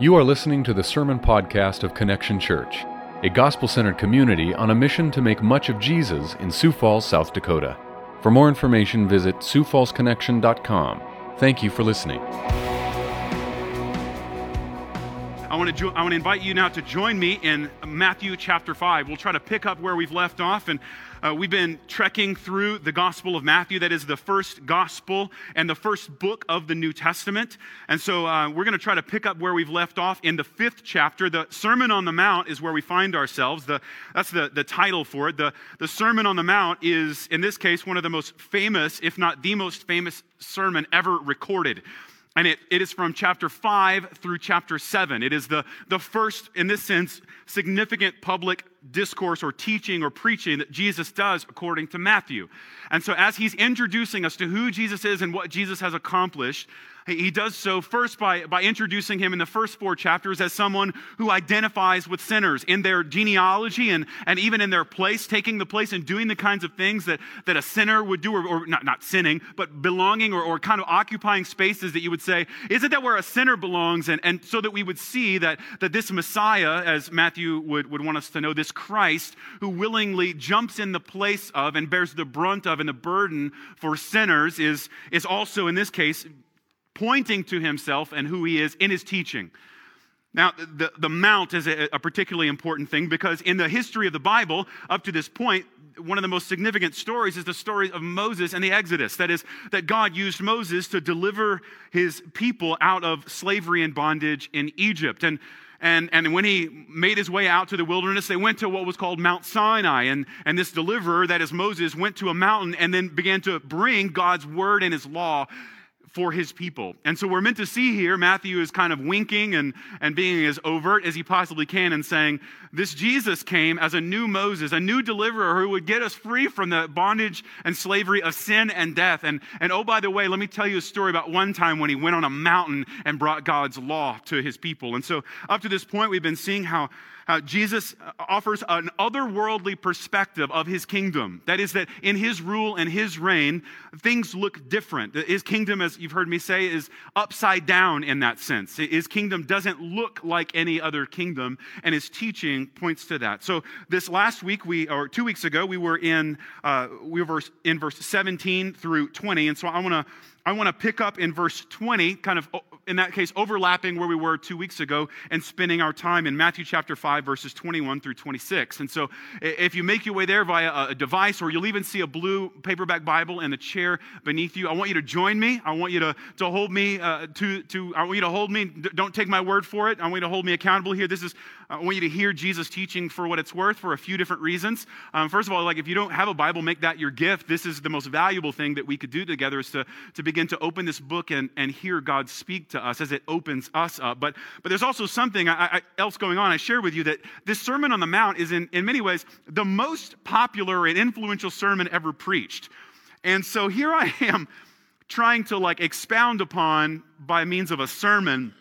You are listening to the Sermon Podcast of Connection Church, a gospel centered community on a mission to make much of Jesus in Sioux Falls, South Dakota. For more information, visit SiouxFallsConnection.com. Thank you for listening. I want, to jo- I want to invite you now to join me in Matthew chapter 5. We'll try to pick up where we've left off. And uh, we've been trekking through the Gospel of Matthew. That is the first gospel and the first book of the New Testament. And so uh, we're going to try to pick up where we've left off in the fifth chapter. The Sermon on the Mount is where we find ourselves. The, that's the, the title for it. The, the Sermon on the Mount is, in this case, one of the most famous, if not the most famous sermon ever recorded. And it, it is from chapter 5 through chapter 7. It is the, the first, in this sense, significant public discourse or teaching or preaching that Jesus does according to Matthew. And so, as he's introducing us to who Jesus is and what Jesus has accomplished, he does so first by, by introducing him in the first four chapters as someone who identifies with sinners in their genealogy and, and even in their place, taking the place and doing the kinds of things that, that a sinner would do, or, or not, not sinning, but belonging or, or kind of occupying spaces that you would say, is it that where a sinner belongs? And, and so that we would see that, that this Messiah, as Matthew would, would want us to know, this Christ who willingly jumps in the place of and bears the brunt of and the burden for sinners, is, is also in this case pointing to himself and who he is in his teaching. Now, the, the mount is a, a, particularly important thing because in the history of the Bible, up to this point, one of the most significant stories is the story of Moses and the Exodus. That is, that God used Moses to deliver his people out of slavery and bondage in Egypt. And and, and when he made his way out to the wilderness, they went to what was called Mount Sinai. And, and this deliverer, that is Moses, went to a mountain and then began to bring God's word and his law for his people. And so we're meant to see here, Matthew is kind of winking and, and being as overt as he possibly can and saying, This Jesus came as a new Moses, a new deliverer who would get us free from the bondage and slavery of sin and death. And, and oh, by the way, let me tell you a story about one time when he went on a mountain and brought God's law to his people. And so up to this point, we've been seeing how uh, Jesus offers an otherworldly perspective of his kingdom. That is, that in his rule and his reign, things look different. His kingdom, as you've heard me say, is upside down in that sense. His kingdom doesn't look like any other kingdom, and his teaching points to that. So, this last week, we or two weeks ago, we were in uh, we were in verse 17 through 20, and so I want to I want to pick up in verse 20, kind of in that case, overlapping where we were two weeks ago and spending our time in Matthew chapter 5, verses 21 through 26. And so, if you make your way there via a device, or you'll even see a blue paperback Bible in the chair beneath you, I want you to join me. I want you to, to hold me uh, to, to, I want you to hold me. Don't take my word for it. I want you to hold me accountable here. This is, I want you to hear Jesus teaching for what it's worth for a few different reasons. Um, first of all, like if you don't have a Bible, make that your gift. This is the most valuable thing that we could do together is to, to begin to open this book and, and hear God speak to us as it opens us up. But, but there's also something I, I, else going on. I share with you that this Sermon on the Mount is, in, in many ways, the most popular and influential sermon ever preached. And so here I am trying to like expound upon, by means of a sermon,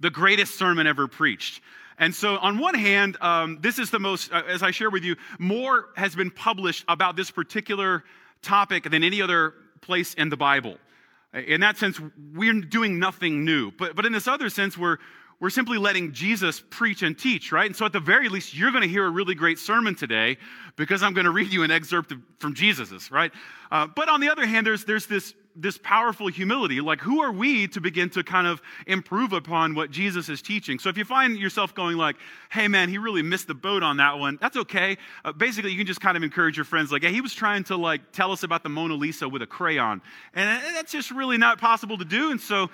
the greatest sermon ever preached. And so, on one hand, um, this is the most, uh, as I share with you, more has been published about this particular topic than any other place in the Bible. In that sense, we're doing nothing new. But, but in this other sense, we're, we're simply letting Jesus preach and teach, right? And so, at the very least, you're going to hear a really great sermon today because I'm going to read you an excerpt from Jesus's, right? Uh, but on the other hand, there's, there's this this powerful humility. Like, who are we to begin to kind of improve upon what Jesus is teaching? So, if you find yourself going like, "Hey, man, he really missed the boat on that one," that's okay. Uh, basically, you can just kind of encourage your friends, like, "Hey, he was trying to like tell us about the Mona Lisa with a crayon, and that's just really not possible to do." And so,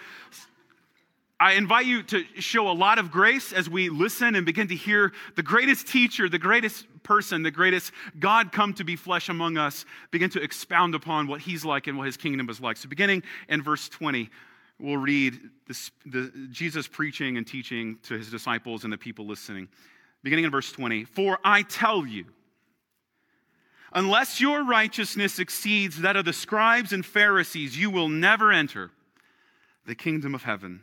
I invite you to show a lot of grace as we listen and begin to hear the greatest teacher, the greatest person, the greatest God come to be flesh among us, begin to expound upon what he's like and what his kingdom is like. So, beginning in verse 20, we'll read the, Jesus preaching and teaching to his disciples and the people listening. Beginning in verse 20 For I tell you, unless your righteousness exceeds that of the scribes and Pharisees, you will never enter the kingdom of heaven.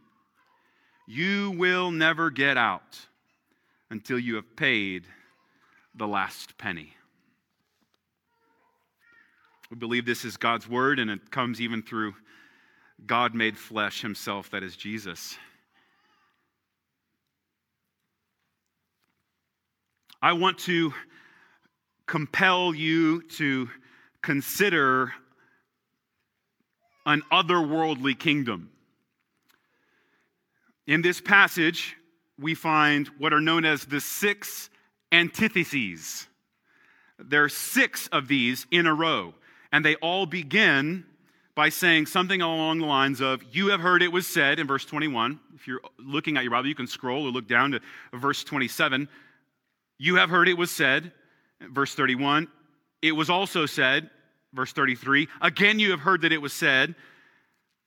you will never get out until you have paid the last penny. We believe this is God's word, and it comes even through God made flesh himself, that is Jesus. I want to compel you to consider an otherworldly kingdom. In this passage, we find what are known as the six antitheses. There are six of these in a row, and they all begin by saying something along the lines of, You have heard it was said in verse 21. If you're looking at your Bible, you can scroll or look down to verse 27. You have heard it was said, Verse 31, it was also said, verse 33, again you have heard that it was said.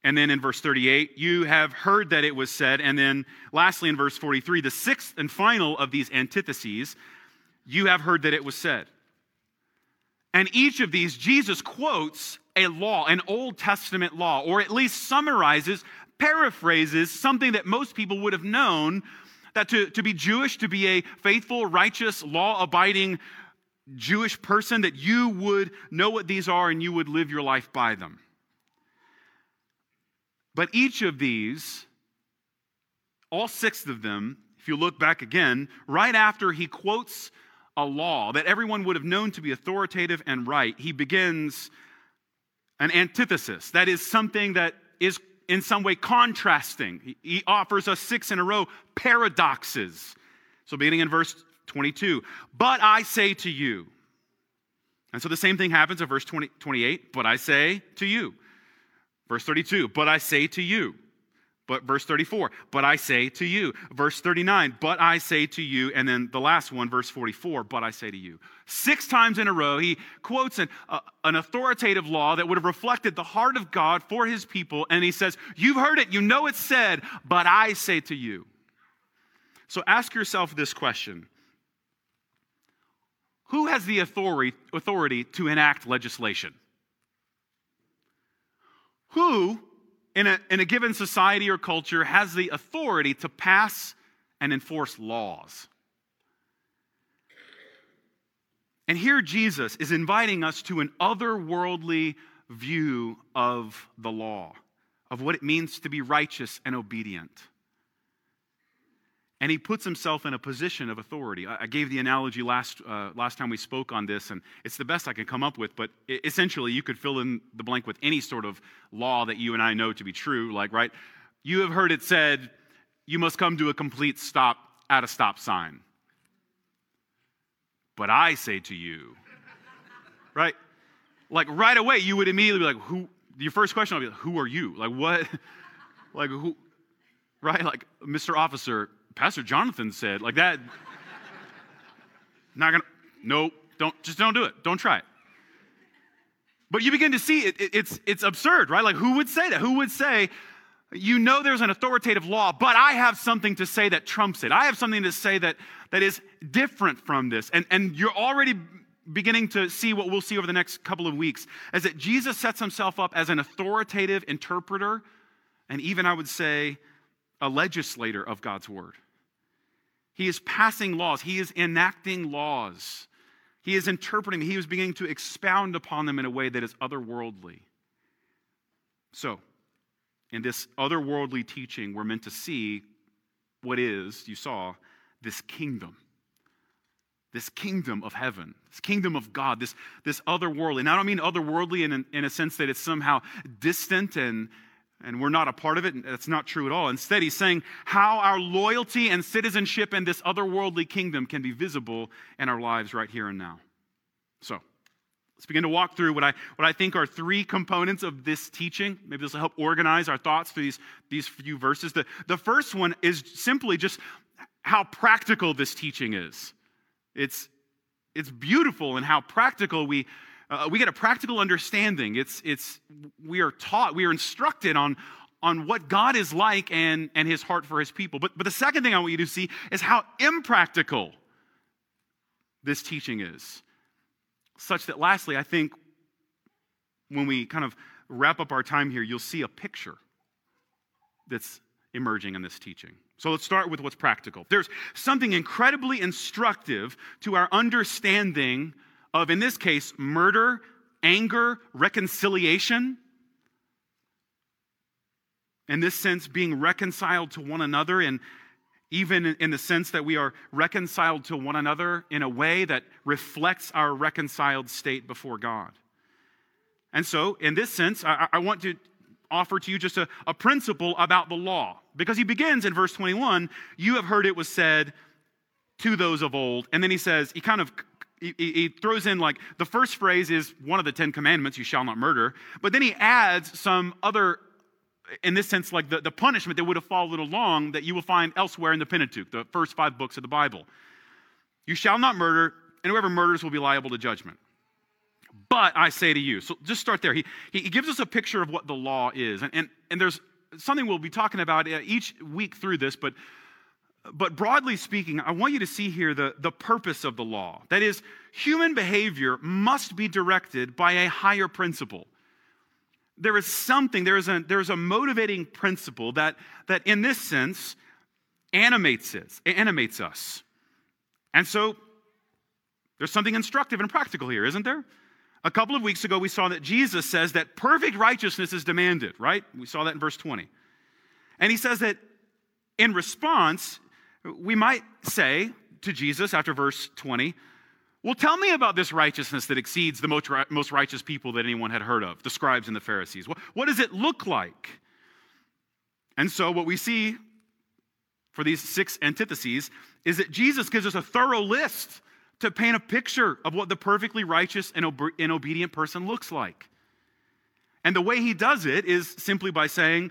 And then in verse 38, you have heard that it was said. And then lastly in verse 43, the sixth and final of these antitheses, you have heard that it was said. And each of these, Jesus quotes a law, an Old Testament law, or at least summarizes, paraphrases something that most people would have known that to, to be Jewish, to be a faithful, righteous, law abiding Jewish person that you would know what these are and you would live your life by them. But each of these, all six of them, if you look back again, right after he quotes a law that everyone would have known to be authoritative and right, he begins an antithesis. That is something that is in some way contrasting. He offers us six in a row paradoxes. So, beginning in verse 22. But I say to you. And so the same thing happens in verse 20, 28. But I say to you. Verse 32. But I say to you. But verse 34, but I say to you. Verse 39, but I say to you. And then the last one, verse 44, but I say to you. Six times in a row, he quotes an, uh, an authoritative law that would have reflected the heart of God for his people. And he says, You've heard it, you know it's said, but I say to you. So ask yourself this question who has the authority, authority to enact legislation? Who, in a, in a given society or culture, has the authority to pass and enforce laws? And here Jesus is inviting us to an otherworldly view of the law, of what it means to be righteous and obedient and he puts himself in a position of authority. I, gave the analogy last, uh, last time we spoke on this, and it's the best I can come up with, but essentially, you could fill in the blank with any sort of law that you and I know to be true. Like, right? You have heard it said, you must come to a complete stop at a stop sign. But I say to you, right? Like, right away, you would immediately be like, who? Your first question would be, who are you? Like, what? like, who? Right? Like, Mr. Officer, Pastor Jonathan said, like that. Not gonna, nope, don't, just don't do it. Don't try it. But you begin to see it, it, it's, it's absurd, right? Like, who would say that? Who would say, you know there's an authoritative law, but I have something to say that trumps it. I have something to say that, that is different from this. And, and you're already beginning to see what we'll see over the next couple of weeks is that Jesus sets himself up as an authoritative interpreter and even, I would say, a legislator of God's word. He is passing laws, he is enacting laws, he is interpreting, he is beginning to expound upon them in a way that is otherworldly. So, in this otherworldly teaching, we're meant to see what is, you saw, this kingdom. This kingdom of heaven, this kingdom of God, this, this otherworldly. And I don't mean otherworldly in, in a sense that it's somehow distant and and we're not a part of it. That's not true at all. Instead, he's saying how our loyalty and citizenship in this otherworldly kingdom can be visible in our lives right here and now. So, let's begin to walk through what I, what I think are three components of this teaching. Maybe this will help organize our thoughts through these, these few verses. The, the first one is simply just how practical this teaching is. It's, it's beautiful and how practical we, uh, we get a practical understanding. It's, it's, we are taught, we are instructed on, on what God is like and, and his heart for his people. But, but the second thing I want you to see is how impractical this teaching is. Such that, lastly, I think when we kind of wrap up our time here, you'll see a picture that's emerging in this teaching. So let's start with what's practical. There's something incredibly instructive to our understanding of, in this case, murder, anger, reconciliation. In this sense, being reconciled to one another, and even in the sense that we are reconciled to one another in a way that reflects our reconciled state before God. And so, in this sense, I, I want to offer to you just a, a principle about the law. Because he begins in verse 21 You have heard it was said to those of old. And then he says, he kind of he, he, throws in like the first phrase is one of the Ten Commandments, you shall not murder. But then he adds some other, in this sense, like the, the punishment that would have followed along that you will find elsewhere in the Pentateuch, the first five books of the Bible. You shall not murder, and whoever murders will be liable to judgment. But I say to you, so just start there. He, he gives us a picture of what the law is. And, and, and there's something we'll be talking about uh, each week through this, but but broadly speaking, I want you to see here the, the purpose of the law. That is, human behavior must be directed by a higher principle. There is something, there is a, there is a motivating principle that, that, in this sense, animates, it, animates us. And so, there's something instructive and practical here, isn't there? A couple of weeks ago, we saw that Jesus says that perfect righteousness is demanded, right? We saw that in verse 20. And he says that in response, we might say to Jesus after verse 20, Well, tell me about this righteousness that exceeds the most righteous people that anyone had heard of, the scribes and the Pharisees. What does it look like? And so, what we see for these six antitheses is that Jesus gives us a thorough list to paint a picture of what the perfectly righteous and, obedient person looks like. And the way he does it is simply by saying,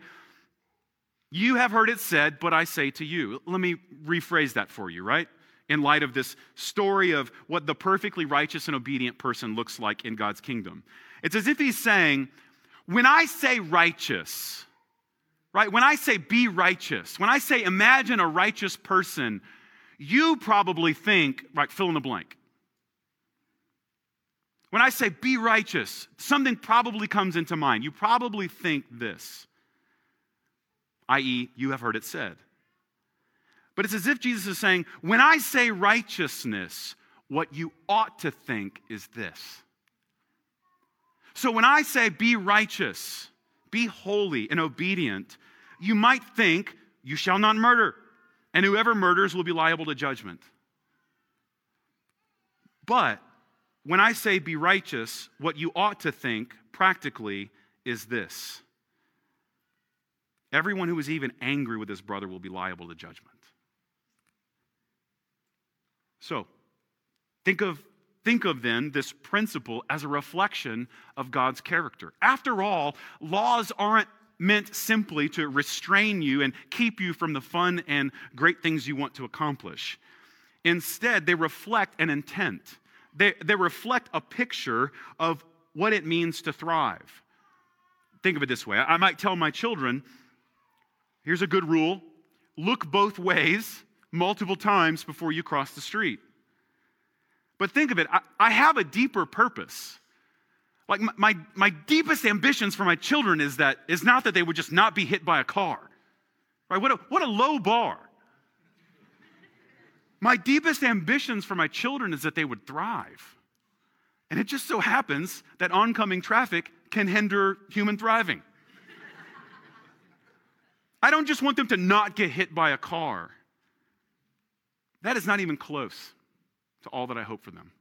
you have heard it said, but I say to you. Let me rephrase that for you, right? In light of this story of what the perfectly righteous and obedient person looks like in God's kingdom. It's as if he's saying, when I say righteous, right? When I say be righteous, when I say imagine a righteous person, you probably think, right, fill in the blank. When I say be righteous, something probably comes into mind. You probably think this i.e., you have heard it said. But it's as if Jesus is saying, when I say righteousness, what you ought to think is this. So when I say be righteous, be holy and obedient, you might think, you shall not murder, and whoever murders will be liable to judgment. But when I say be righteous, what you ought to think practically is this Everyone who is even angry with his brother will be liable to judgment. So, think of, think of then this principle as a reflection of God's character. After all, laws aren't meant simply to restrain you and keep you from the fun and great things you want to accomplish. Instead, they reflect an intent, they, they reflect a picture of what it means to thrive. Think of it this way I might tell my children, Here's a good rule look both ways multiple times before you cross the street. But think of it, I, I have a deeper purpose. Like my, my, my, deepest ambitions for my children is that is not that they would just not be hit by a car. Right? What a, what a low bar. My deepest ambitions for my children is that they would thrive. And it just so happens that oncoming traffic can hinder human thriving. I don't just want them to not get hit by a car. That is not even close to all that I hope for them.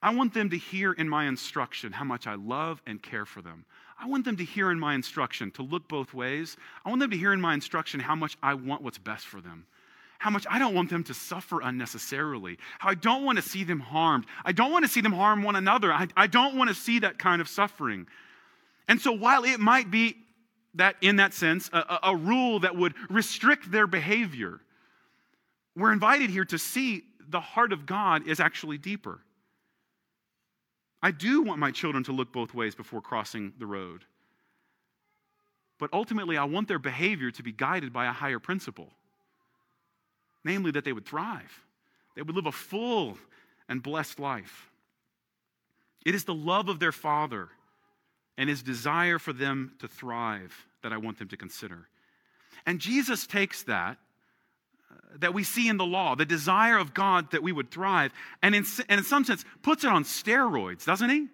I want them to hear in my instruction how much I love and care for them. I want them to hear in my instruction to look both ways. I want them to hear in my instruction how much I want what's best for them. How much I don't want them to suffer unnecessarily. How I don't want to see them harmed. I don't want to see them harm one another. I, I don't want to see that kind of suffering. And so, while it might be that, in that sense, a, a rule that would restrict their behavior, we're invited here to see the heart of God is actually deeper. I do want my children to look both ways before crossing the road. But ultimately, I want their behavior to be guided by a higher principle namely, that they would thrive, they would live a full and blessed life. It is the love of their Father and his desire for them to thrive that I want them to consider. And Jesus takes that uh, that we see in the law, the desire of God that we would thrive, and in, and in some sense puts it on steroids, doesn't he?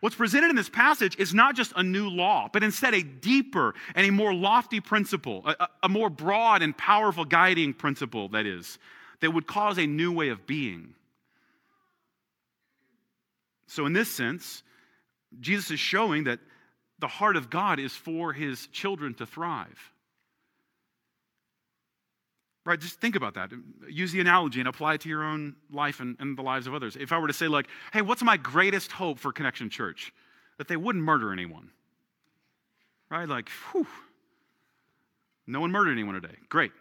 What's presented in this passage is not just a new law, but instead a deeper and a more lofty principle, a, a more broad and powerful guiding principle, that is, that would cause a new way of being. So, in this sense, Jesus is showing that the heart of God is for his children to thrive. Right? Just think about that. Use the analogy and apply it to your own life and, and the lives of others. If I were to say, like, hey, what's my greatest hope for Connection Church? That they wouldn't murder anyone. Right? Like, whew. No one murdered anyone today. Great.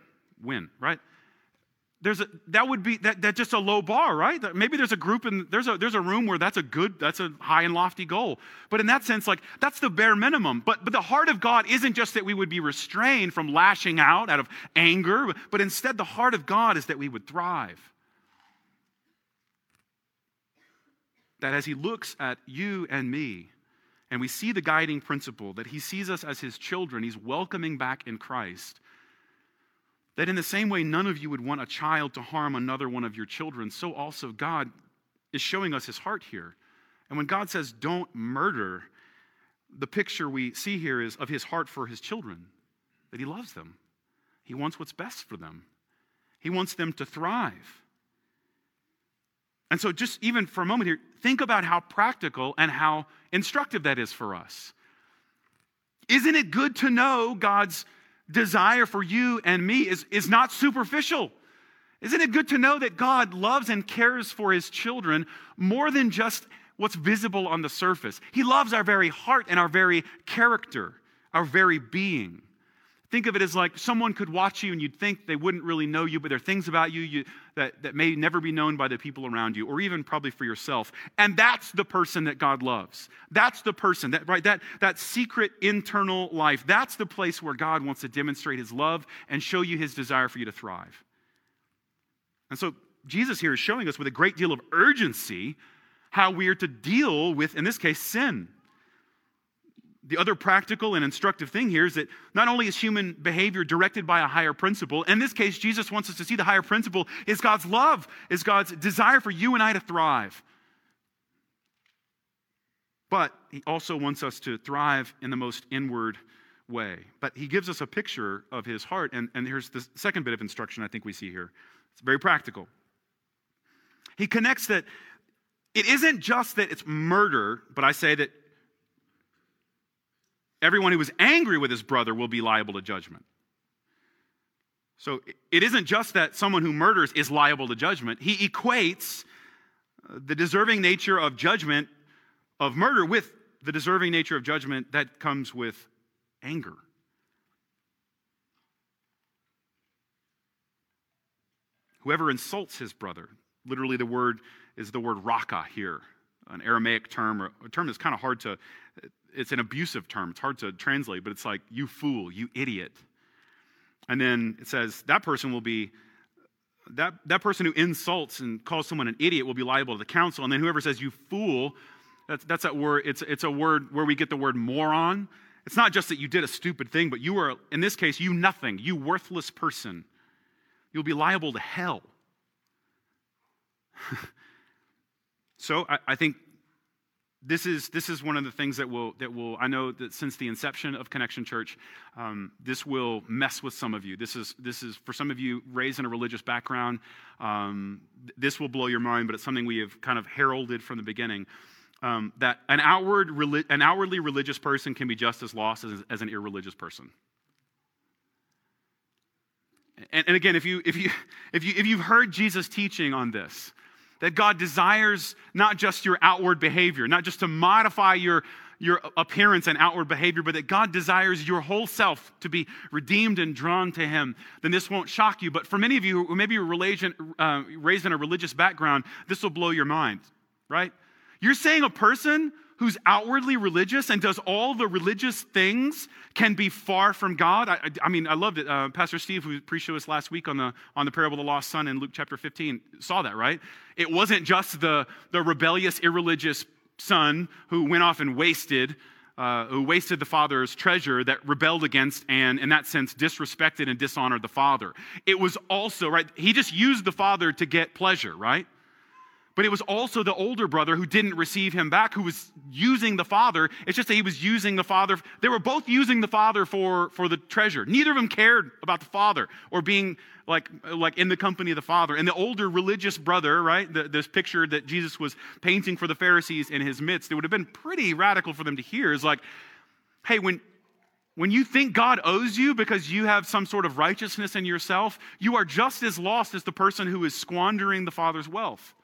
Win, right? There's a, that would be that, that's just a low bar right? Maybe there's a group and there's a there's a room where that's a good that's a high and lofty goal. But in that sense like that's the bare minimum. But but the heart of god isn't just that we would be restrained from lashing out out of anger but instead the heart of god is that we would thrive. That as he looks at you and me and we see the guiding principle that he sees us as his children he's welcoming back in christ that in the same way none of you would want a child to harm another one of your children, so also God is showing us his heart here. And when God says, don't murder, the picture we see here is of his heart for his children, that he loves them. He wants what's best for them, he wants them to thrive. And so, just even for a moment here, think about how practical and how instructive that is for us. Isn't it good to know God's desire for you and me is, is not superficial. Isn't it good to know that God loves and cares for his children more than just what's visible on the surface? He loves our very heart and our very character, our very being. Think of it as like someone could watch you and you'd think they wouldn't really know you, but there are things about you, you that, that may never be known by the people around you, or even probably for yourself. And that's the person that God loves. That's the person, that, right? That, that secret internal life. That's the place where God wants to demonstrate his love and show you his desire for you to thrive. And so Jesus here is showing us with a great deal of urgency how we are to deal with, in this case, sin the other practical and instructive thing here is that not only is human behavior directed by a higher principle, in this case, Jesus wants us to see the higher principle is God's love, is God's desire for you and I to thrive. But he also wants us to thrive in the most inward way. But he gives us a picture of his heart, and, and here's the second bit of instruction I think we see here. It's very practical. He connects that it isn't just that it's murder, but I say that Everyone who is angry with his brother will be liable to judgment. So it isn't just that someone who murders is liable to judgment. He equates uh, the deserving nature of judgment of murder with the deserving nature of judgment that comes with anger. Whoever insults his brother, literally the word is the word raka here, an Aramaic term, a term that's kind of hard to it's an abusive term. It's hard to translate, but it's like, you fool, you idiot. And then it says that person will be, that, that person who insults and calls someone an idiot will be liable to the council. And then whoever says, you fool, that's, that's that word, it's, it's a word where we get the word moron. It's not just that you did a stupid thing, but you are, in this case, you nothing, you worthless person. You'll be liable to hell. so I, I think this is, this is one of the things that will, that will, I know that since the inception of Connection Church, um, this will mess with some of you. This is, this is, for some of you raised in a religious background, um, this will blow your mind, but it's something we have kind of heralded from the beginning. um, that an, outward, an outwardly religious person can be just as lost as, as an irreligious person. And, and again, if, you, if, you, if, you, if you've heard Jesus teaching on this, that God desires not just your outward behavior, not just to modify your, your appearance and outward behavior, but that God desires your whole self to be redeemed and drawn to Him, then this won't shock you. But for many of you who maybe you're religion, uh, raised in a religious background, this will blow your mind, right? You're saying a person who's outwardly religious and does all the religious things can be far from God. I, I, I mean, I loved it. Uh, Pastor Steve, who preached to us last week on the, on the parable of the lost son in Luke chapter 15, saw that, right? It wasn't just the, the rebellious, irreligious son who went off and wasted. Uh, who wasted the father's treasure that rebelled against and, in that sense, disrespected and dishonored the father. It was also, right, he just used the father to get pleasure, right? But it was also the older brother who didn't receive him back, who was using the father. It's just that he was using the father. They were both using the father for, for the treasure. Neither of them cared about the father or being like, like in the company of the father. And the older religious brother, right, the, this picture that Jesus was painting for the Pharisees in his midst, it would have been pretty radical for them to hear is like, hey, when, when you think God owes you because you have some sort of righteousness in yourself, you are just as lost as the person who is squandering the father's wealth.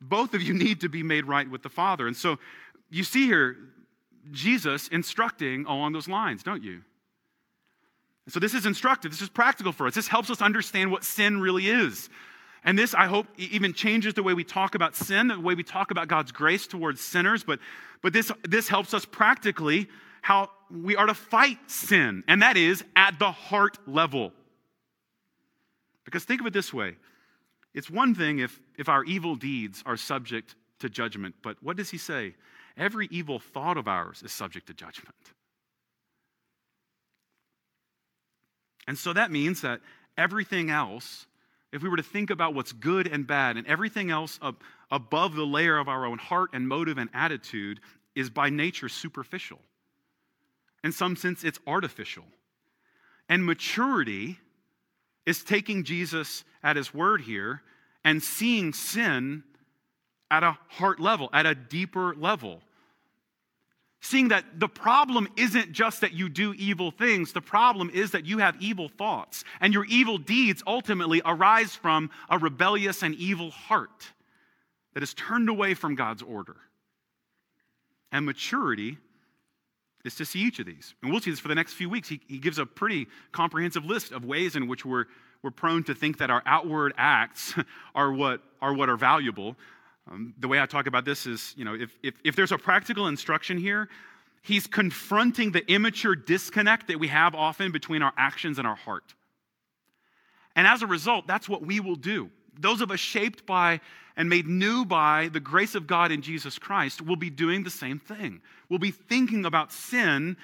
Both of you need to be made right with the Father. And so you see here Jesus instructing along those lines, don't you? So this is instructive. This is practical for us. This helps us understand what sin really is. And this, I hope, even changes the way we talk about sin, the way we talk about God's grace towards sinners. But, but this, this helps us practically how we are to fight sin, and that is at the heart level. Because think of it this way it's one thing if, if our evil deeds are subject to judgment, but what does he say? Every evil thought of ours is subject to judgment. And so that means that everything else, if we were to think about what's good and bad, and everything else up above the layer of our own heart and motive and attitude, is by nature superficial. In some sense, it's artificial. And maturity is taking Jesus at his word here and seeing sin at a heart level, at a deeper level. Seeing that the problem isn't just that you do evil things, the problem is that you have evil thoughts, and your evil deeds ultimately arise from a rebellious and evil heart that is turned away from God's order. And maturity is to see each of these. And we'll see this for the next few weeks. He, he gives a pretty comprehensive list of ways in which we're we're prone to think that our outward acts are what are, what are valuable. Um, the way I talk about this is, you know, if, if, if there's a practical instruction here, he's confronting the immature disconnect that we have often between our actions and our heart. And as a result, that's what we will do. Those of us shaped by and made new by the grace of God in Jesus Christ will be doing the same thing. We'll be thinking about sin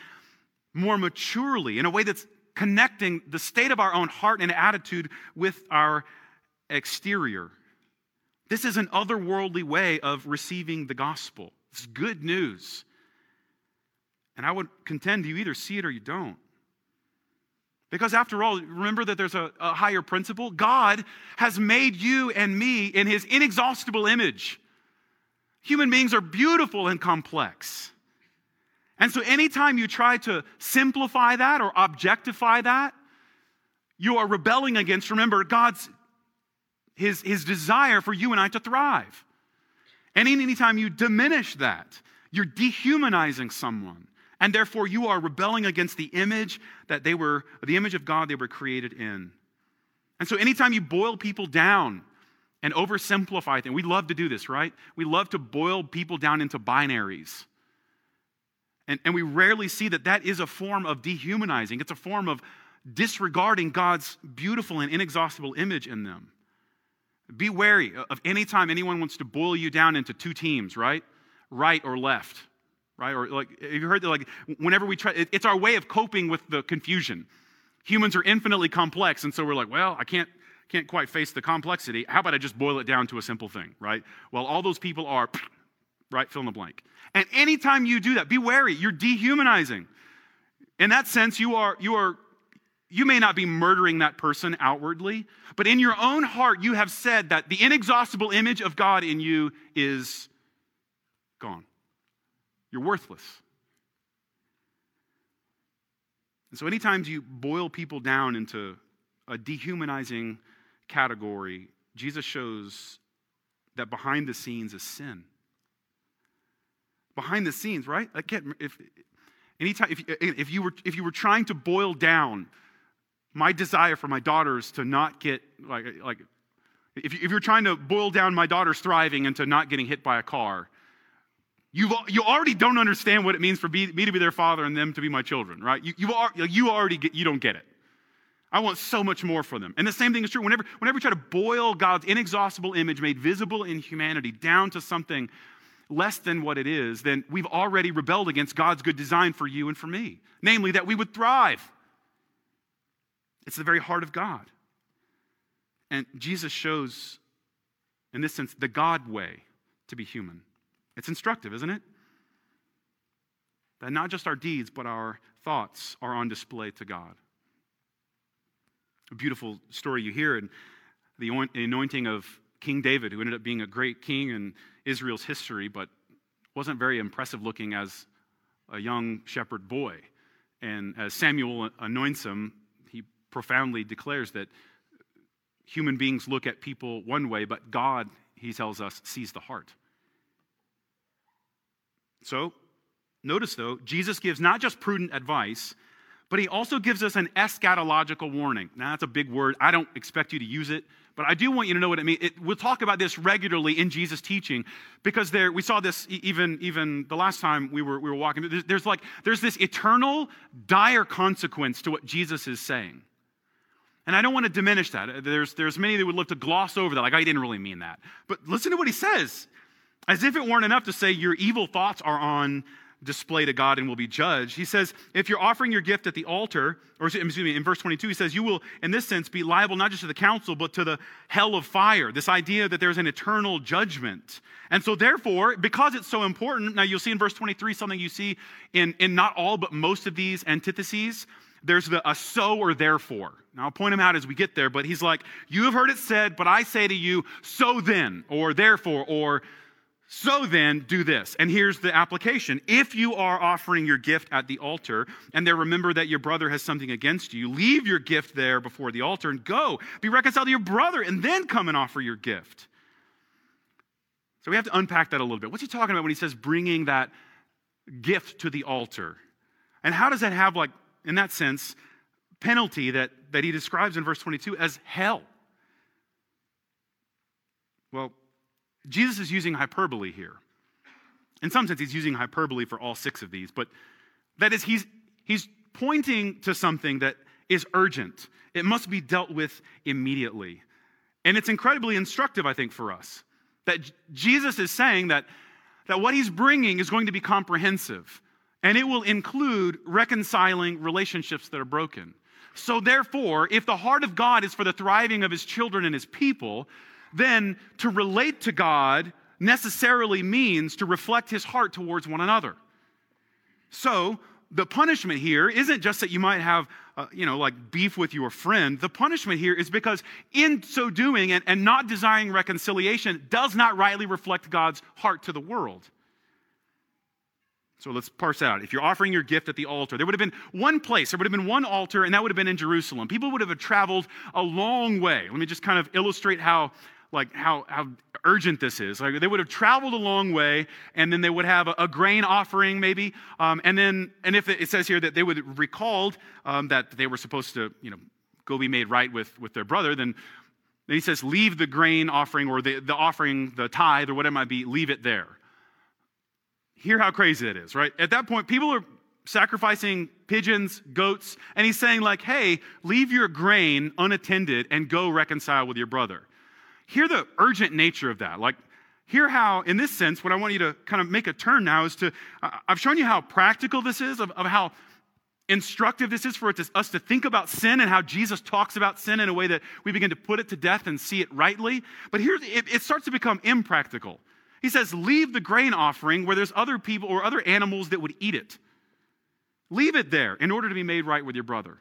more maturely in a way that's connecting the state of our own heart and attitude with our exterior. This is an otherworldly way of receiving the gospel. It's good news. And I would contend you either see it or you don't. Because after all, remember that there's a, a, higher principle. God has made you and me in his inexhaustible image. Human beings are beautiful and complex. And so, anytime you try to simplify that or objectify that, you are rebelling against, remember, God's his, his desire for you and I to thrive. And anytime you diminish that, you're dehumanizing someone. And therefore, you are rebelling against the image that they were, the image of God they were created in. And so, anytime you boil people down and oversimplify things, we love to do this, right? We love to boil people down into binaries. And, and we rarely see that that is a form of dehumanizing, it's a form of disregarding God's beautiful and inexhaustible image in them. Be wary of any time anyone wants to boil you down into two teams, right? Right or left, right? Or like, have you heard that? Like, whenever we try, it's our way of coping with the confusion. Humans are infinitely complex, and so we're like, well, I can't, can't quite face the complexity. How about I just boil it down to a simple thing, right? Well, all those people are right? Fill in the blank. And anytime you do that, be wary. You're dehumanizing. In that sense, you are, you are, you may not be murdering that person outwardly, but in your own heart, you have said that the inexhaustible image of God in you is gone. You're worthless. And so, anytime you boil people down into a dehumanizing category, Jesus shows that behind the scenes is sin. Behind the scenes, right? Again, if anytime if, if you were if you were trying to boil down my desire for my daughters to not get like like if, if you're trying to boil down my daughter's thriving into not getting hit by a car, you you already don't understand what it means for me, to be their father and them to be my children, right? You, you, are, you already get, you don't get it. I want so much more for them. And the same thing is true whenever, whenever we try to boil God's inexhaustible image made visible in humanity down to something less than what it is, then we've already rebelled against God's good design for you and for me. Namely, that we would thrive. It's the very heart of God. And Jesus shows, in this sense, the God way to be human. It's instructive, isn't it? That not just our deeds, but our thoughts are on display to God. A beautiful story you hear in the anointing of King David, who ended up being a great king in Israel's history, but wasn't very impressive looking as a young shepherd boy. And as Samuel anoints him, he profoundly declares that human beings look at people one way, but God, he tells us, sees the heart. So, notice though, Jesus gives not just prudent advice, but he also gives us an eschatological warning. Now, that's a big word. I don't expect you to use it, but I do want you to know what it means. It, we'll talk about this regularly in Jesus' teaching because there, we saw this even, even the last time we were, we were walking. There's, there's like, there's this eternal, dire consequence to what Jesus is saying. And I don't want to diminish that. There's, there's many that would love to gloss over that, like, I didn't really mean that. But listen to what he says. As if it weren't enough to say your evil thoughts are on display to God and will be judged. He says, if you're offering your gift at the altar, or excuse me, in verse 22, he says, you will, in this sense, be liable not just to the council, but to the hell of fire. This idea that there's an eternal judgment. And so, therefore, because it's so important, now you'll see in verse 23 something you see in, in not all, but most of these antitheses. There's the a so or therefore. Now, I'll point him out as we get there, but he's like, You have heard it said, but I say to you, so then, or therefore, or so then, do this. And here's the application. If you are offering your gift at the altar and there remember that your brother has something against you, leave your gift there before the altar and go. Be reconciled to your brother and then come and offer your gift. So we have to unpack that a little bit. What's he talking about when he says bringing that gift to the altar? And how does that have, like, in that sense, penalty that, that he describes in verse 22 as hell? Well, Jesus is using hyperbole here. In some sense, he's using hyperbole for all six of these, but that is, he's, he's pointing to something that is urgent. It must be dealt with immediately. And it's incredibly instructive, I think, for us. That Jesus is saying that, that what he's bringing is going to be comprehensive, and it will include reconciling relationships that are broken. So, therefore, if the heart of God is for the thriving of his children and his people, then to relate to God necessarily means to reflect his heart towards one another. So, the punishment here isn't just that you might have, uh, you know, like beef with your friend. The punishment here is because in so doing and, and not desiring reconciliation does not rightly reflect God's heart to the world. So let's parse out. If you're offering your gift at the altar, there would have been one place, there would have been one altar, and that would have been in Jerusalem. People would have traveled a long way. Let me just kind of illustrate how, like how, how urgent this is. Like they would have traveled a long way, and then they would have a, a grain offering, maybe. Um, and then, and if it, it, says here that they would recalled um, that they were supposed to, you know, go be made right with, with their brother, then, then he says, leave the grain offering or the, the offering, the tithe or whatever it might be, leave it there. Hear how crazy it is, right? At that point, people are sacrificing pigeons, goats, and he's saying, like, hey, leave your grain unattended and go reconcile with your brother. Hear the urgent nature of that. Like, hear how, in this sense, what I want you to kind of make a turn now is to, uh, I've shown you how practical this is, of, of how instructive this is for us to think about sin and how Jesus talks about sin in a way that we begin to put it to death and see it rightly. But here it, it starts to become impractical. He says, Leave the grain offering where there's other people or other animals that would eat it. Leave it there in order to be made right with your brother.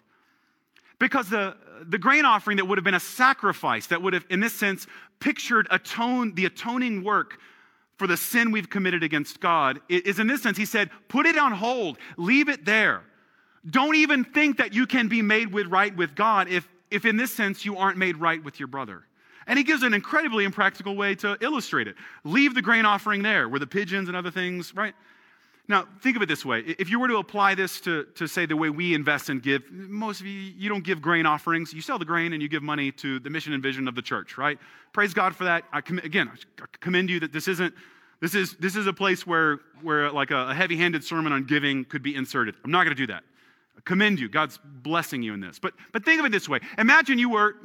Because the, the grain offering that would have been a sacrifice, that would have, in this sense, pictured atone, the atoning work for the sin we've committed against God is in this sense, he said, put it on hold, leave it there. Don't even think that you can be made with right with God if, if in this sense you aren't made right with your brother. And he gives an incredibly impractical way to illustrate it. Leave the grain offering there where the pigeons and other things, right? Now, think of it this way. If you were to apply this to, to say the way we invest and give, most of you, you don't give grain offerings. You sell the grain and you give money to the mission and vision of the church, right? Praise God for that. I com- again, I commend you that this isn't, this is, this is a place where, where like a, a heavy handed sermon on giving could be inserted. I'm not going to do that. I commend you. God's blessing you in this. But, but think of it this way. Imagine you were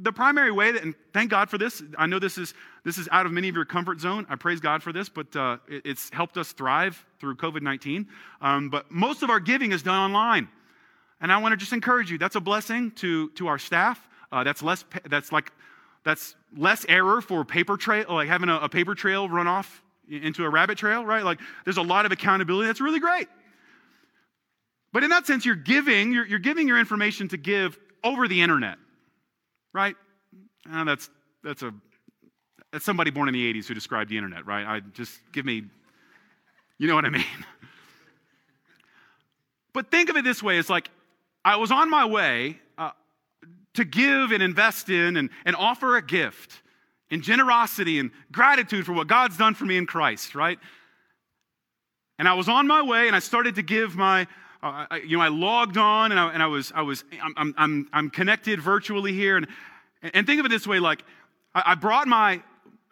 the primary way that, and thank God for this. I know this is this is out of many of your comfort zone. I praise God for this, but uh, it, it's helped us thrive through COVID nineteen. Um, but most of our giving is done online, and I want to just encourage you. That's a blessing to to our staff. Uh, that's less. That's like that's less error for paper trail, like having a, a paper trail run off into a rabbit trail, right? Like there's a lot of accountability. That's really great. But in that sense, you're giving, you're, you're giving your information to give over the internet right? Uh, that's, that's, a, that's somebody born in the 80s who described the internet, right? I just give me, you know what I mean? but think of it this way it's like I was on my way uh, to give and invest in and, and offer a gift in generosity and gratitude for what God's done for me in Christ, right? And I was on my way and I started to give my, I, you know, I logged on and I, and I was, I was, I'm, I'm, I'm connected virtually here. And, and think of it this way, like I, I brought my,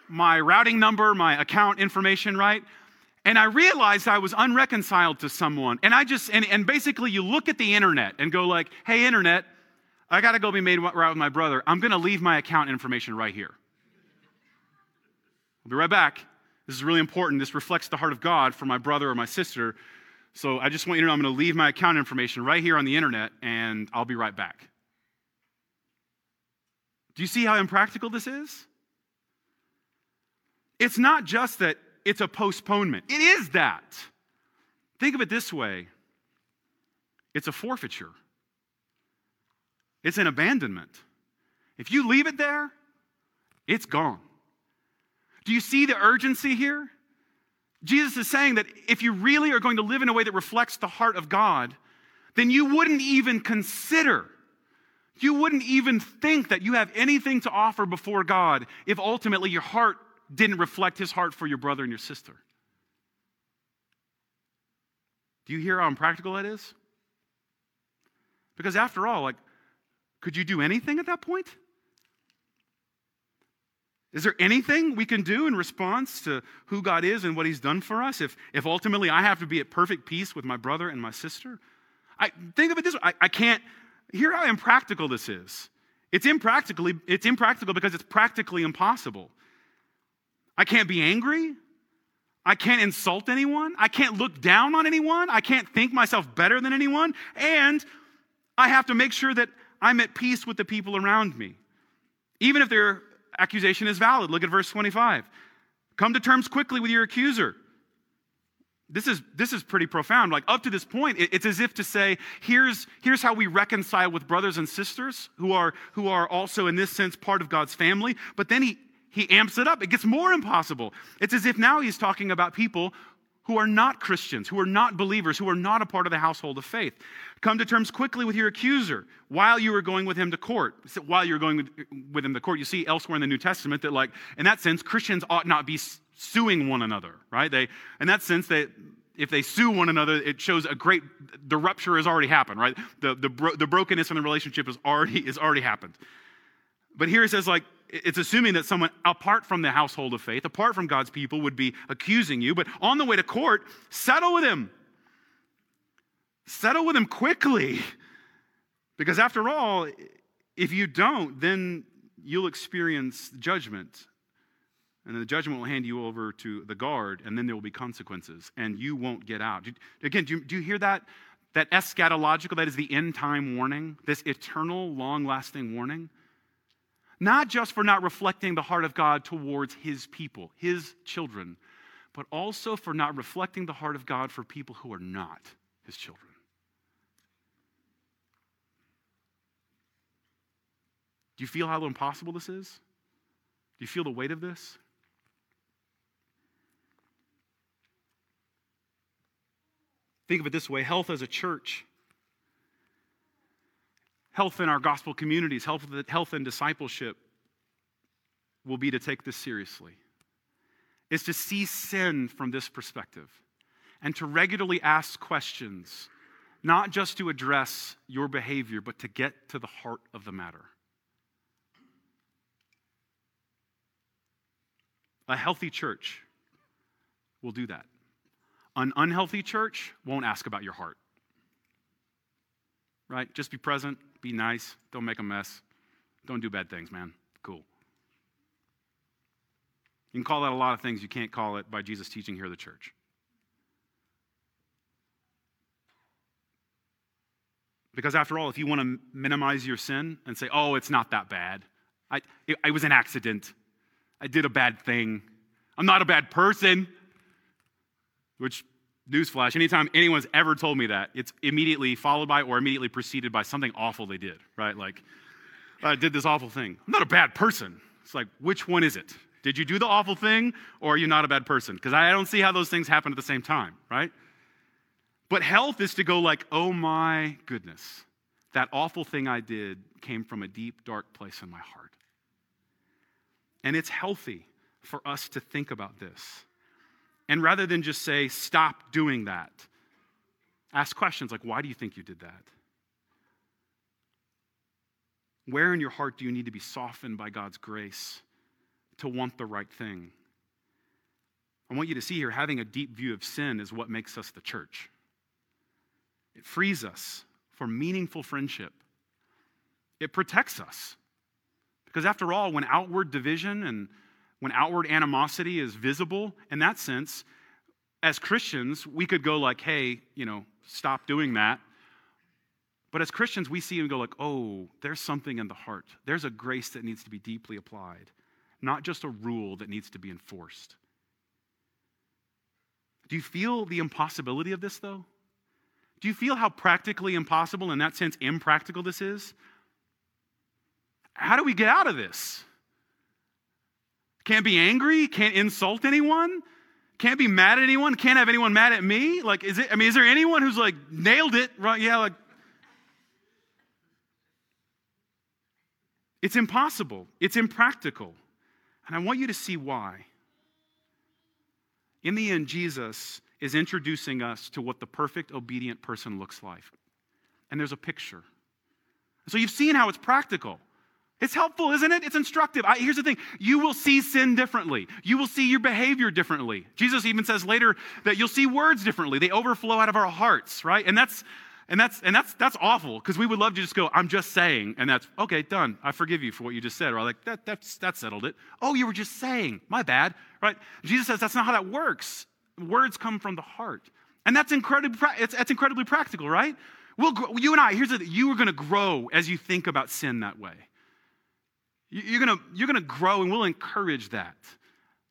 my routing number, my account information, right? And I realized I was unreconciled to someone. And I just, and, and basically you look at the internet and go like, hey, internet, I got to go be made right with my brother. I'm going to leave my account information right here. I'll be right back. This is really important. This reflects the heart of God for my brother or my sister. So I just want you to know I'm going to leave my account information right here on the internet and I'll be right back. Do you see how impractical this is? It's not just that it's a postponement, it is that. Think of it this way it's a forfeiture, it's an abandonment. If you leave it there, it's gone. Do you see the urgency here? Jesus is saying that if you really are going to live in a way that reflects the heart of God, then you wouldn't even consider, you wouldn't even think that you have anything to offer before God if ultimately your heart didn't reflect his heart for your brother and your sister. Do you hear how impractical that is? Because after all, like, could you do anything at that point? Is there anything we can do in response to who God is and what He's done for us if, if ultimately I have to be at perfect peace with my brother and my sister? I think of it this way I, I can't hear how impractical this is. It's impractically, it's impractical because it's practically impossible. I can't be angry. I can't insult anyone. I can't look down on anyone. I can't think myself better than anyone. And I have to make sure that I'm at peace with the people around me. Even if they're accusation is valid. Look at verse 25. Come to terms quickly with your accuser. This is, this is pretty profound. Like, up to this point, it's as if to say, here's, here's how we reconcile with brothers and sisters who are, who are also, in this sense, part of God's family. But then he, he amps it up. It gets more impossible. It's as if now he's talking about people who are not Christians, who are not believers, who are not a part of the household of faith. Come to terms quickly with your accuser while you are going with him to court. While you're going with, him to court, you see elsewhere in the New Testament that, like, in that sense, Christians ought not be suing one another, right? They, in that sense, they, if they sue one another, it shows a great, the rupture has already happened, right? The, the, bro, the brokenness in the relationship has already, has already happened. But here it says, like, it's assuming that someone apart from the household of faith, apart from God's people, would be accusing you. But on the way to court, settle with him. Settle with him quickly. Because after all, if you don't, then you'll experience judgment. And then the judgment will hand you over to the guard, and then there will be consequences, and you won't get out. Again, do you, do you hear that? That eschatological, that is the end time warning, this eternal, long lasting warning not just for not reflecting the heart of God towards his people, his children, but also for not reflecting the heart of God for people who are not his children. Do you feel how impossible this is? Do you feel the weight of this? Think of it this way health as a church health in our gospel communities, health, health in discipleship will be to take this seriously. Is to see sin from this perspective and to regularly ask questions, not just to address your behavior, but to get to the heart of the matter. A healthy church will do that. An unhealthy church won't ask about your heart. Right? Just be present, be nice, don't make a mess, don't do bad things, man. Cool. You can call that a lot of things, you can't call it by Jesus' teaching here at the church. Because after all, if you want to minimize your sin and say, oh, it's not that bad, I, it, was an accident, I did a bad thing, I'm not a bad person, which, newsflash, anytime anyone's ever told me that, it's immediately followed by or immediately preceded by something awful they did, right? Like, I did this awful thing. I'm not a bad person. It's like, which one is it? Did you do the awful thing or are you not a bad person? Because I don't see how those things happen at the same time, right? But health is to go like, oh my goodness, that awful thing I did came from a deep, dark place in my heart. And it's healthy for us to think about this. And rather than just say, stop doing that, ask questions like, why do you think you did that? Where in your heart do you need to be softened by God's grace to want the right thing? I want you to see here having a deep view of sin is what makes us the church. It frees us for meaningful friendship. It protects us. Because after all, when outward division and when outward animosity is visible, in that sense, as Christians, we could go like, hey, you know, stop doing that. But as Christians, we see and go like, oh, there's something in the heart. There's a grace that needs to be deeply applied, not just a rule that needs to be enforced. Do you feel the impossibility of this, though? Do you feel how practically impossible, in that sense, impractical this is? How do we get out of this? Can't be angry, can't insult anyone, can't be mad at anyone, can't have anyone mad at me. Like, is it, I mean, is there anyone who's like nailed it? Right? Yeah, like, it's impossible, it's impractical. And I want you to see why. In the end, Jesus is introducing us to what the perfect obedient person looks like. And there's a picture. So you've seen how it's practical. It's helpful, isn't it? It's instructive. I, here's the thing. You will see sin differently, you will see your behavior differently. Jesus even says later that you'll see words differently. They overflow out of our hearts, right? And that's and that's and that's that's awful because we would love to just go i'm just saying and that's okay done. I forgive you for what you just said or I'm like that that's that settled it. Oh you were just saying. My bad. Right? Jesus says that's not how that works. Words come from the heart. And that's incredibly it's, incredibly practical right? We'll you and i here's the you are going to grow as you think about sin that way you're going you're going to grow, and we'll encourage that.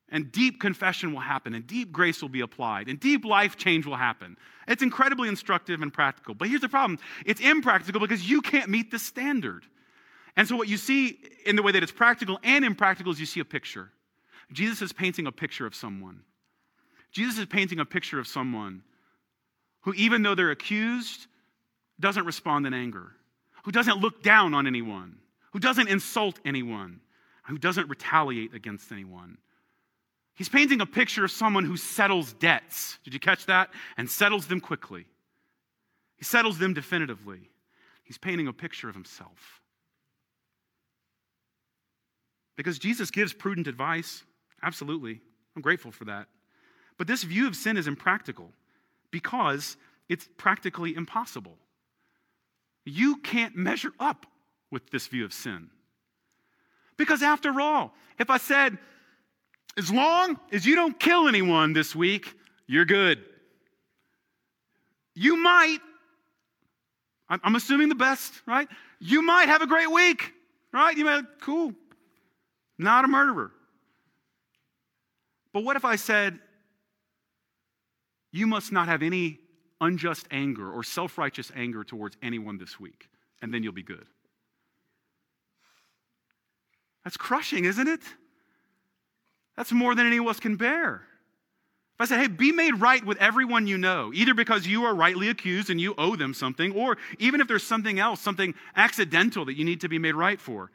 And deep confession will happen, and deep grace will be applied, and deep life change will happen. It's incredibly instructive and practical. But here's the problem it's impractical because you can't meet the standard. And so, what you see in the way that it's practical and impractical is you see a picture. Jesus is painting a picture of someone. Jesus is painting a picture of someone who, even though they're accused, doesn't respond in anger, who doesn't look down on anyone, who doesn't insult anyone, who doesn't retaliate against anyone. He's painting a picture of someone who settles debts. Did you catch that? And settles them quickly. He settles them definitively. He's painting a picture of himself. Because Jesus gives prudent advice. Absolutely. I'm grateful for that. But this view of sin is impractical because it's practically impossible. You can't measure up with this view of sin. Because after all, if I said, as long as you don't kill anyone this week, you're good. You might, I'm assuming the best, right? You might have a great week, right? You might, cool, not a murderer. But what if I said, you must not have any unjust anger or self righteous anger towards anyone this week, and then you'll be good? That's crushing, isn't it? That's more than any of us can bear. If I said, hey, be made right with everyone you know, either because you are rightly accused and you owe them something, or even if there's something else, something accidental that you need to be made right for,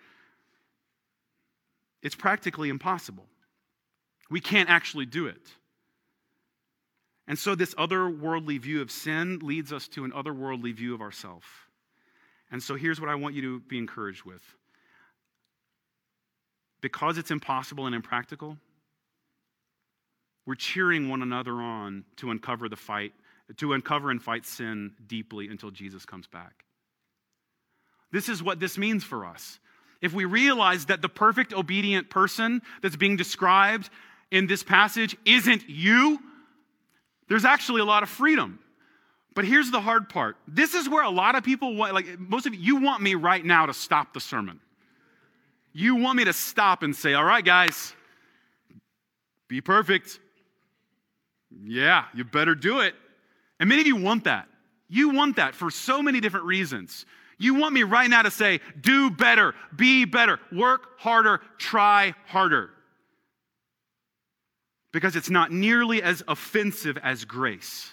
it's practically impossible. We can't actually do it. And so, this otherworldly view of sin leads us to an otherworldly view of ourselves. And so, here's what I want you to be encouraged with because it's impossible and impractical, we're cheering one another on to uncover the fight, to uncover and fight sin deeply until Jesus comes back. This is what this means for us. If we realize that the perfect obedient person that's being described in this passage isn't you, there's actually a lot of freedom. But here's the hard part. This is where a lot of people want, like most of you, you want me right now to stop the sermon. You want me to stop and say, all right, guys, be perfect. Yeah, you better do it. And many of you want that. You want that for so many different reasons. You want me right now to say, do better, be better, work harder, try harder. Because it's not nearly as offensive as grace.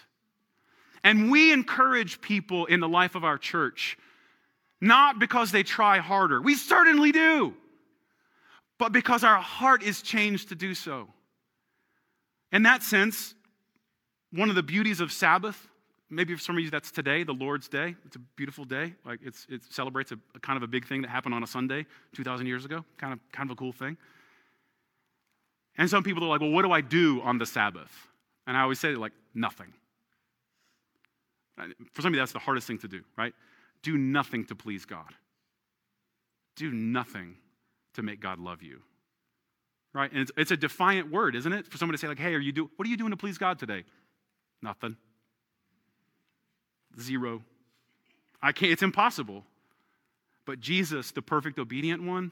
And we encourage people in the life of our church, not because they try harder. We certainly do but because our heart is changed to do so. In that sense, one of the beauties of Sabbath, maybe for some of you that's today, the Lord's Day. It's a beautiful day. Like it's, it celebrates a, a kind of a big thing that happened on a Sunday 2,000 years ago. Kind of, kind of a cool thing. And some people are like, well, what do I do on the Sabbath? And I always say, like, nothing. For some of you, that's the hardest thing to do, right? Do nothing to please God. Do nothing to make God love you. Right? And it's, it's a defiant word, isn't it? For someone to say, like, hey, are you do what are you doing to please God today? Nothing. Zero. I can't, it's impossible. But Jesus, the perfect obedient one,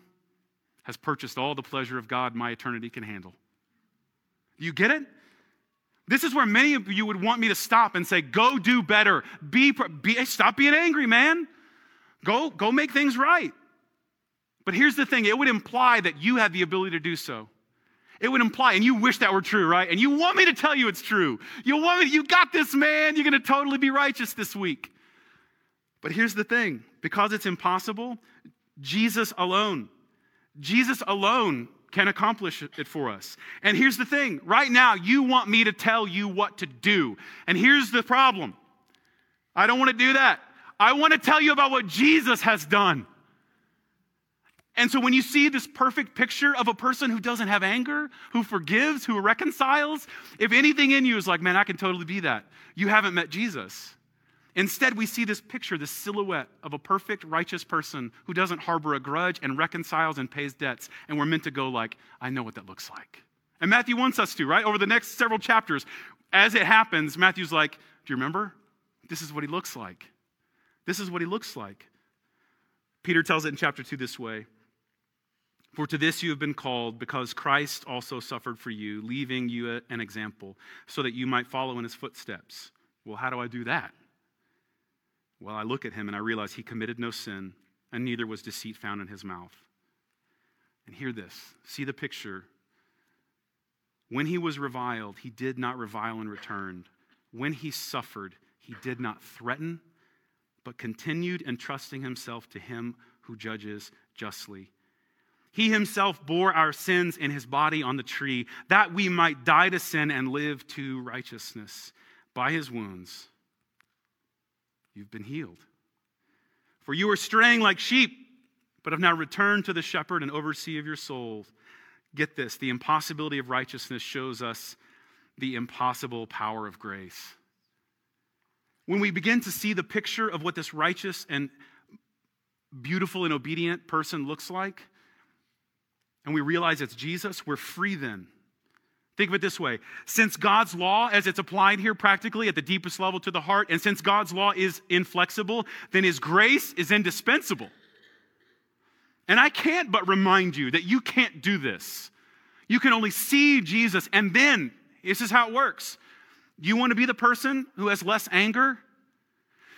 has purchased all the pleasure of God my eternity can handle. You get it? This is where many of you would want me to stop and say, go do better. Be, be stop being angry, man. Go, go make things right. But here's the thing it would imply that you have the ability to do so. It would imply, and you wish that were true, right? And you want me to tell you it's true. You want me, you got this, man. You're going to totally be righteous this week. But here's the thing because it's impossible, Jesus alone, Jesus alone can accomplish it for us. And here's the thing right now, you want me to tell you what to do. And here's the problem I don't want to do that. I want to tell you about what Jesus has done. And so when you see this perfect picture of a person who doesn't have anger, who forgives, who reconciles, if anything in you is like, man, I can totally be that, you haven't met Jesus. Instead, we see this picture, this silhouette of a perfect, righteous person who doesn't harbor a grudge and reconciles and pays debts. And we're meant to go like, I know what that looks like. And Matthew wants us to, right? Over the next several chapters, as it happens, Matthew's like, Do you remember? This is what he looks like. This is what he looks like. Peter tells it in chapter 2 this way for to this you have been called, because Christ also suffered for you, leaving you an example, so that you might follow in his footsteps. Well, how do I do that? Well, I look at him and I realize he committed no sin, and neither was deceit found in his mouth. And hear this see the picture. When he was reviled, he did not revile in return. When he suffered, he did not threaten, but continued entrusting himself to him who judges justly. He himself bore our sins in his body on the tree, that we might die to sin and live to righteousness. By his wounds, you've been healed. For you were straying like sheep, but have now returned to the shepherd and overseer of your souls. Get this the impossibility of righteousness shows us the impossible power of grace. When we begin to see the picture of what this righteous and beautiful and obedient person looks like, and we realize it's Jesus, we're free then. Think of it this way since God's law, as it's applied here practically at the deepest level to the heart, and since God's law is inflexible, then His grace is indispensable. And I can't but remind you that you can't do this. You can only see Jesus, and then this is how it works. You want to be the person who has less anger?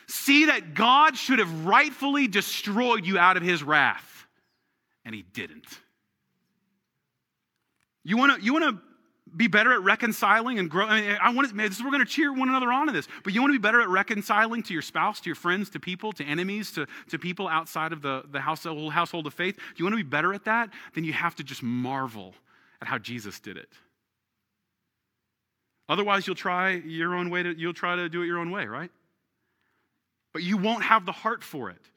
See that God should have rightfully destroyed you out of His wrath, and He didn't. You want to you want to be better at reconciling and grow. I, mean, I want to, this is, we're going to cheer one another on in this, but you want to be better at reconciling to your spouse, to your friends, to people, to enemies, to, to people outside of the, the household, household of faith. You want to be better at that? Then you have to just marvel at how Jesus did it. Otherwise, you'll try your own way to, you'll try to do it your own way, right? But you won't have the heart for it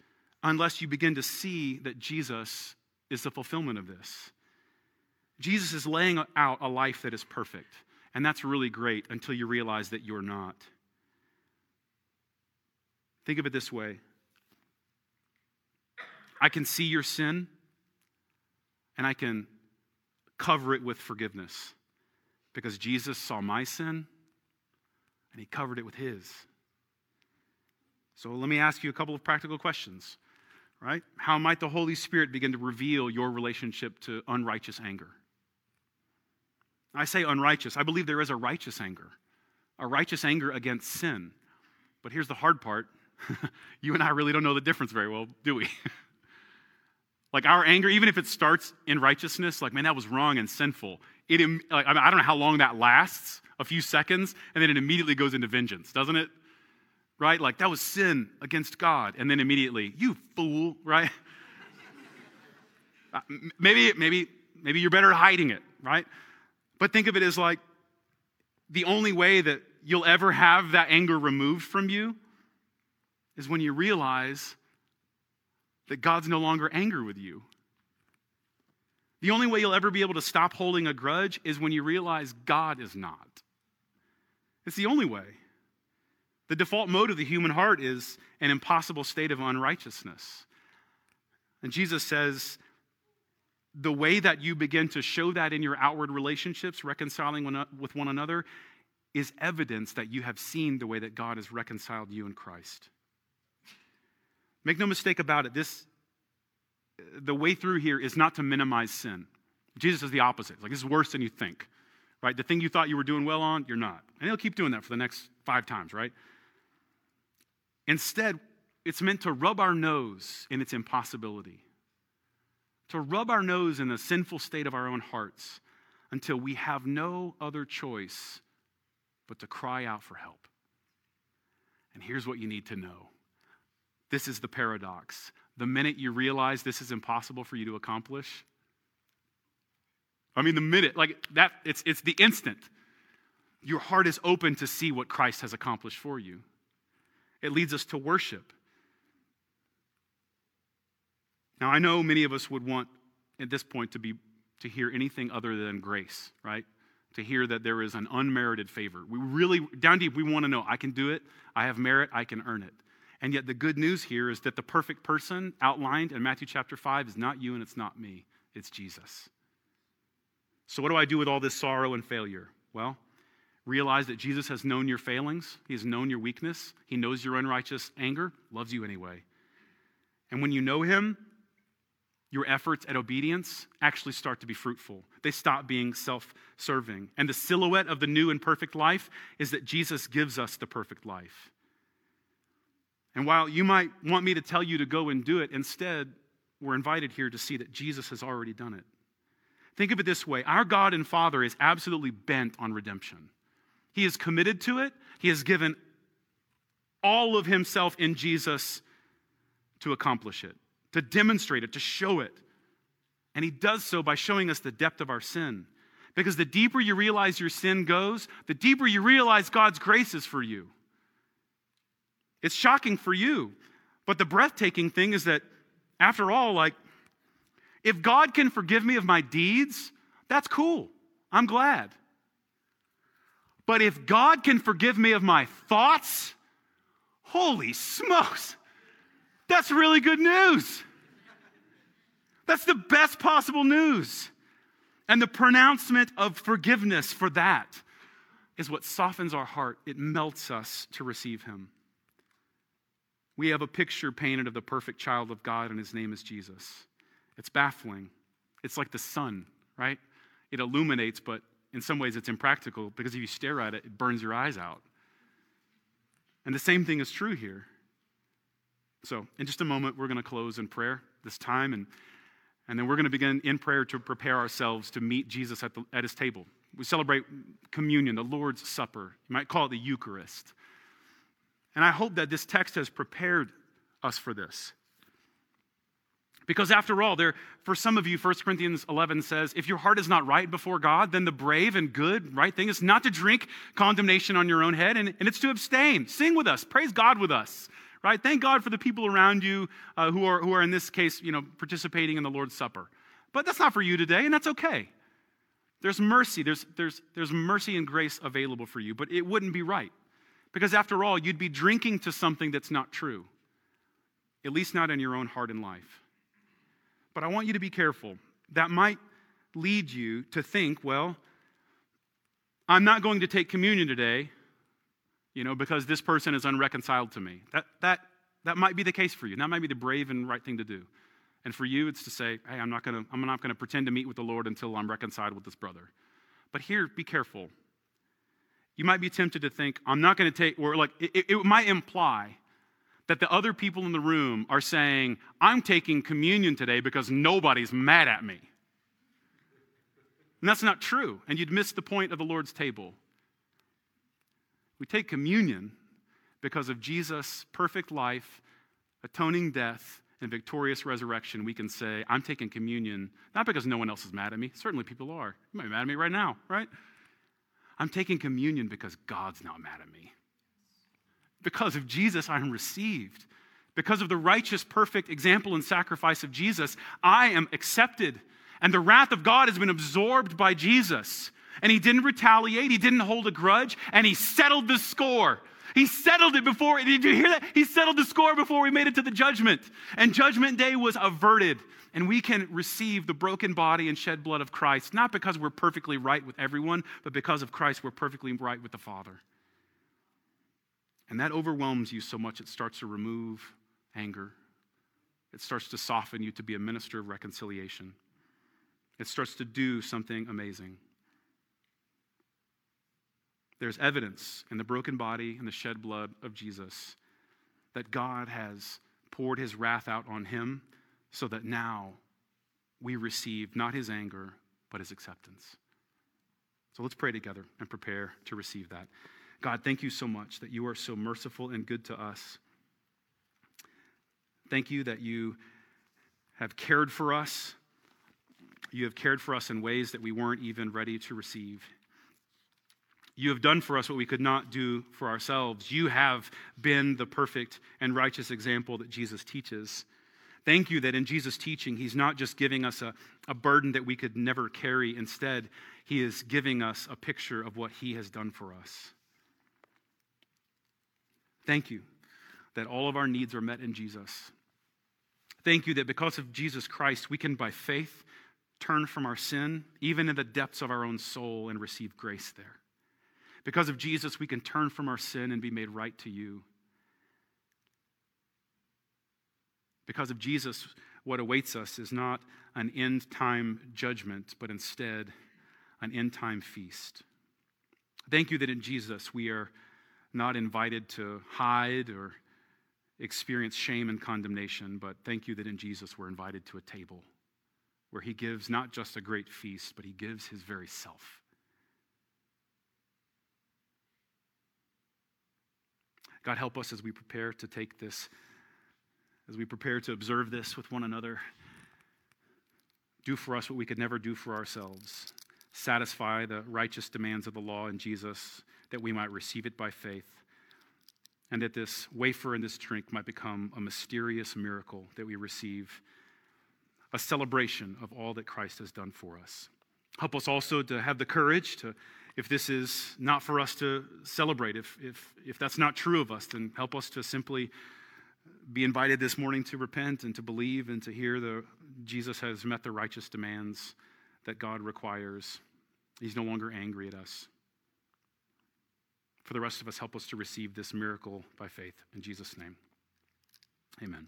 unless you begin to see that Jesus is the fulfillment of this. Jesus is laying out a life that is perfect, and that's really great until you realize that you're not. Think of it this way I can see your sin, and I can cover it with forgiveness because Jesus saw my sin and he covered it with his. So let me ask you a couple of practical questions, right? How might the Holy Spirit begin to reveal your relationship to unrighteous anger? I say unrighteous. I believe there is a righteous anger, a righteous anger against sin. But here's the hard part you and I really don't know the difference very well, do we? like our anger, even if it starts in righteousness, like, man, that was wrong and sinful, it, like, I, mean, I don't know how long that lasts, a few seconds, and then it immediately goes into vengeance, doesn't it? Right? Like, that was sin against God. And then immediately, you fool, right? Uh, maybe, maybe, maybe you're better at hiding it, right? But think of it as like the only way that you'll ever have that anger removed from you is when you realize that God's no longer angry with you. The only way you'll ever be able to stop holding a grudge is when you realize God is not. It's the only way. The default mode of the human heart is an impossible state of unrighteousness. And Jesus says, the way that you begin to show that in your outward relationships, reconciling with one another, is evidence that you have seen the way that God has reconciled you in Christ. Make no mistake about it, this the way through here is not to minimize sin. Jesus is the opposite. like, this is worse than you think, right? The thing you thought you were doing well on, you're not. And he'll keep doing that for the next five times, right? Instead, it's meant to rub our nose in its impossibility, to rub our nose in the sinful state of our own hearts until we have no other choice but to cry out for help. And here's what you need to know this is the paradox the minute you realize this is impossible for you to accomplish? I mean, the minute, like that, it's, it's the instant. Your heart is open to see what Christ has accomplished for you. It leads us to worship. Now, I know many of us would want at this point to be to hear anything other than grace, right? To hear that there is an unmerited favor. We really, down deep, we want to know I can do it, I have merit, I can earn it. And yet, the good news here is that the perfect person outlined in Matthew chapter 5 is not you and it's not me, it's Jesus. So, what do I do with all this sorrow and failure? Well, realize that Jesus has known your failings, He has known your weakness, He knows your unrighteous anger, loves you anyway. And when you know Him, your efforts at obedience actually start to be fruitful. They stop being self serving. And the silhouette of the new and perfect life is that Jesus gives us the perfect life. And while you might want me to tell you to go and do it, instead, we're invited here to see that Jesus has already done it. Think of it this way our God and Father is absolutely bent on redemption. He is committed to it, He has given all of Himself in Jesus to accomplish it, to demonstrate it, to show it. And He does so by showing us the depth of our sin. Because the deeper you realize your sin goes, the deeper you realize God's grace is for you. It's shocking for you. But the breathtaking thing is that, after all, like, if God can forgive me of my deeds, that's cool. I'm glad. But if God can forgive me of my thoughts, holy smokes, that's really good news. That's the best possible news. And the pronouncement of forgiveness for that is what softens our heart, it melts us to receive Him we have a picture painted of the perfect child of God, and his name is Jesus. It's baffling. It's like the sun, right? It illuminates, but in some ways it's impractical because if you stare at it, it burns your eyes out. And the same thing is true here. So, in just a moment, we're going to close in prayer this time. And And then we're going to begin in prayer to prepare ourselves to meet Jesus at, the, at his table. We celebrate communion, the Lord's Supper. You might call it the Eucharist. And I hope that this text has prepared us for this. Because after all, there, for some of you, 1 Corinthians 11 says, if your heart is not right before God, then the brave and good, right thing is not to drink condemnation on your own head, and, and it's to abstain. Sing with us, praise God with us, right? Thank God for the people around you uh, who, are, who are, in this case, you know, participating in the Lord's Supper. But that's not for you today, and that's okay. There's mercy, there's, there's, there's mercy and grace available for you, but it wouldn't be right. Because after all, you'd be drinking to something that's not true, at least not in your own heart and life. But I want you to be careful. That might lead you to think, well, I'm not going to take communion today, you know, because this person is unreconciled to me. That, that, that might be the case for you. That might be the brave and right thing to do. And for you, it's to say, hey, I'm not going to, I'm not going to pretend to meet with the Lord until I'm reconciled with this brother. But here, be careful. You might be tempted to think, I'm not going to take, or like, it, it might imply that the other people in the room are saying, I'm taking communion today because nobody's mad at me. And that's not true. And you'd miss the point of the Lord's table. We take communion because of Jesus' perfect life, atoning death, and victorious resurrection. We can say, I'm taking communion not because no one else is mad at me. Certainly people are. You might be mad at me right now, right? I'm taking communion because God's not mad at me. Because of Jesus, I am received. Because of the righteous, perfect example and sacrifice of Jesus, I am accepted. And the wrath of God has been absorbed by Jesus. And he didn't retaliate, he didn't hold a grudge, and he settled the score. He settled it before, did you hear that? He settled the score before we made it to the judgment. And judgment day was averted. And we can receive the broken body and shed blood of Christ, not because we're perfectly right with everyone, but because of Christ, we're perfectly right with the Father. And that overwhelms you so much it starts to remove anger. It starts to soften you to be a minister of reconciliation. It starts to do something amazing. There's evidence in the broken body and the shed blood of Jesus that God has poured his wrath out on him so that now we receive not his anger, but his acceptance. So let's pray together and prepare to receive that. God, thank you so much that you are so merciful and good to us. Thank you that you have cared for us. You have cared for us in ways that we weren't even ready to receive. You have done for us what we could not do for ourselves. You have been the perfect and righteous example that Jesus teaches. Thank you that in Jesus' teaching, He's not just giving us a, a burden that we could never carry. Instead, He is giving us a picture of what He has done for us. Thank you that all of our needs are met in Jesus. Thank you that because of Jesus Christ, we can, by faith, turn from our sin, even in the depths of our own soul, and receive grace there. Because of Jesus, we can turn from our sin and be made right to you. Because of Jesus, what awaits us is not an end time judgment, but instead an end time feast. Thank you that in Jesus we are not invited to hide or experience shame and condemnation, but thank you that in Jesus we're invited to a table where he gives not just a great feast, but he gives his very self. God, help us as we prepare to take this, as we prepare to observe this with one another. Do for us what we could never do for ourselves. Satisfy the righteous demands of the law in Jesus that we might receive it by faith, and that this wafer and this drink might become a mysterious miracle that we receive, a celebration of all that Christ has done for us. Help us also to have the courage to, if this is not for us to celebrate, if, if, if that's not true of us, then help us to simply be invited this morning to repent and to believe and to hear that Jesus has met the righteous demands that God requires. He's no longer angry at us. For the rest of us, help us to receive this miracle by faith. In Jesus' name, amen.